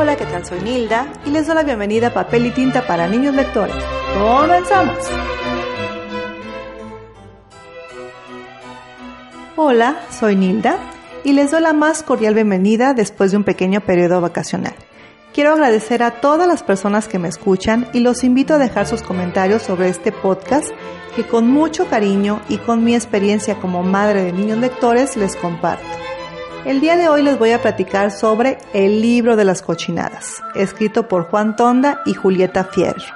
Hola, ¿qué tal? Soy Nilda y les doy la bienvenida a Papel y Tinta para Niños Lectores. ¡Comenzamos! Hola, soy Nilda y les doy la más cordial bienvenida después de un pequeño periodo vacacional. Quiero agradecer a todas las personas que me escuchan y los invito a dejar sus comentarios sobre este podcast que con mucho cariño y con mi experiencia como madre de niños lectores les comparto. El día de hoy les voy a platicar sobre El libro de las cochinadas, escrito por Juan Tonda y Julieta Fierro.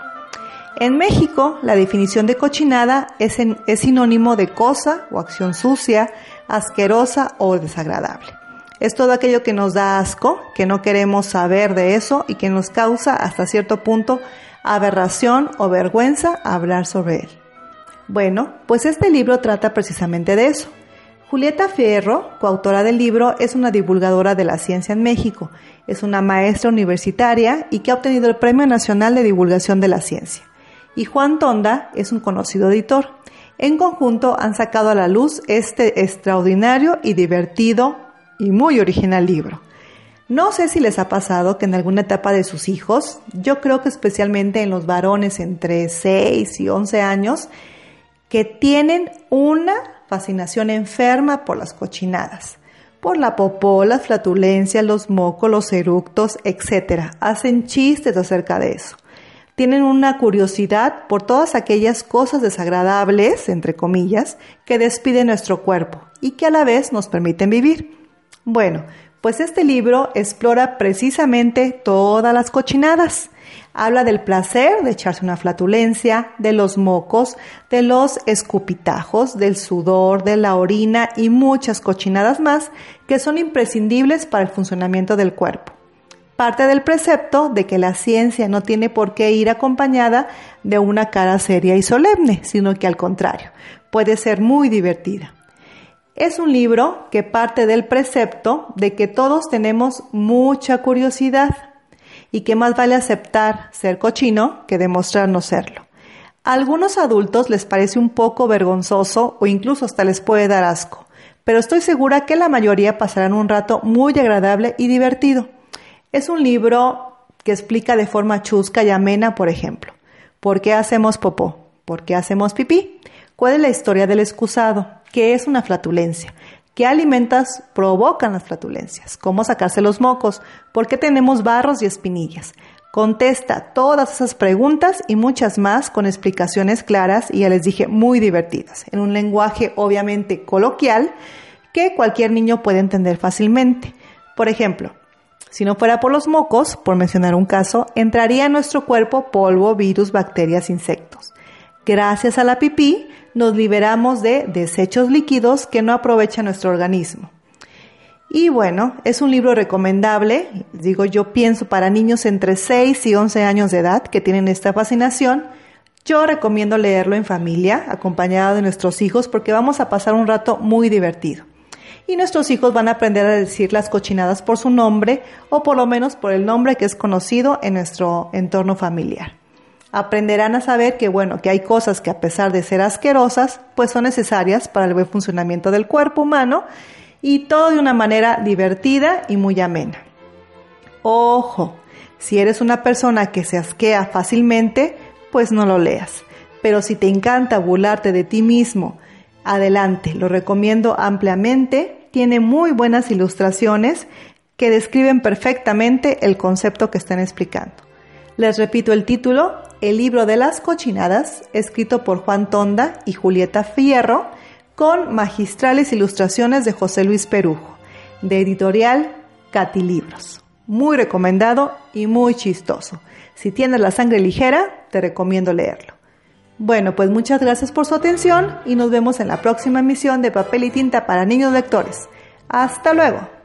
En México, la definición de cochinada es, es sinónimo de cosa o acción sucia, asquerosa o desagradable. Es todo aquello que nos da asco, que no queremos saber de eso y que nos causa hasta cierto punto aberración o vergüenza hablar sobre él. Bueno, pues este libro trata precisamente de eso. Julieta Fierro, coautora del libro, es una divulgadora de la ciencia en México, es una maestra universitaria y que ha obtenido el Premio Nacional de Divulgación de la Ciencia. Y Juan Tonda es un conocido editor. En conjunto han sacado a la luz este extraordinario y divertido y muy original libro. No sé si les ha pasado que en alguna etapa de sus hijos, yo creo que especialmente en los varones entre 6 y 11 años, que tienen una fascinación enferma por las cochinadas, por la popó, las flatulencias, los mocos, los eructos, etc. Hacen chistes acerca de eso. Tienen una curiosidad por todas aquellas cosas desagradables, entre comillas, que despide nuestro cuerpo y que a la vez nos permiten vivir. Bueno, pues este libro explora precisamente todas las cochinadas Habla del placer de echarse una flatulencia, de los mocos, de los escupitajos, del sudor, de la orina y muchas cochinadas más que son imprescindibles para el funcionamiento del cuerpo. Parte del precepto de que la ciencia no tiene por qué ir acompañada de una cara seria y solemne, sino que al contrario, puede ser muy divertida. Es un libro que parte del precepto de que todos tenemos mucha curiosidad y que más vale aceptar ser cochino que demostrar no serlo. A algunos adultos les parece un poco vergonzoso o incluso hasta les puede dar asco, pero estoy segura que la mayoría pasarán un rato muy agradable y divertido. Es un libro que explica de forma chusca y amena, por ejemplo, ¿por qué hacemos popó? ¿Por qué hacemos pipí? ¿Cuál es la historia del excusado? ¿Qué es una flatulencia? ¿Qué alimentas provocan las flatulencias? ¿Cómo sacarse los mocos? ¿Por qué tenemos barros y espinillas? Contesta todas esas preguntas y muchas más con explicaciones claras y ya les dije muy divertidas, en un lenguaje obviamente coloquial que cualquier niño puede entender fácilmente. Por ejemplo, si no fuera por los mocos, por mencionar un caso, entraría en nuestro cuerpo polvo, virus, bacterias, insectos. Gracias a la pipí, nos liberamos de desechos líquidos que no aprovecha nuestro organismo. Y bueno, es un libro recomendable, digo yo pienso para niños entre 6 y 11 años de edad que tienen esta fascinación. Yo recomiendo leerlo en familia, acompañado de nuestros hijos, porque vamos a pasar un rato muy divertido. Y nuestros hijos van a aprender a decir las cochinadas por su nombre o por lo menos por el nombre que es conocido en nuestro entorno familiar aprenderán a saber que bueno, que hay cosas que a pesar de ser asquerosas, pues son necesarias para el buen funcionamiento del cuerpo humano y todo de una manera divertida y muy amena. Ojo, si eres una persona que se asquea fácilmente, pues no lo leas. Pero si te encanta burlarte de ti mismo, adelante, lo recomiendo ampliamente. Tiene muy buenas ilustraciones que describen perfectamente el concepto que están explicando. Les repito el título, El libro de las cochinadas, escrito por Juan Tonda y Julieta Fierro, con magistrales ilustraciones de José Luis Perujo, de editorial Catilibros. Muy recomendado y muy chistoso. Si tienes la sangre ligera, te recomiendo leerlo. Bueno, pues muchas gracias por su atención y nos vemos en la próxima emisión de Papel y Tinta para Niños Lectores. Hasta luego.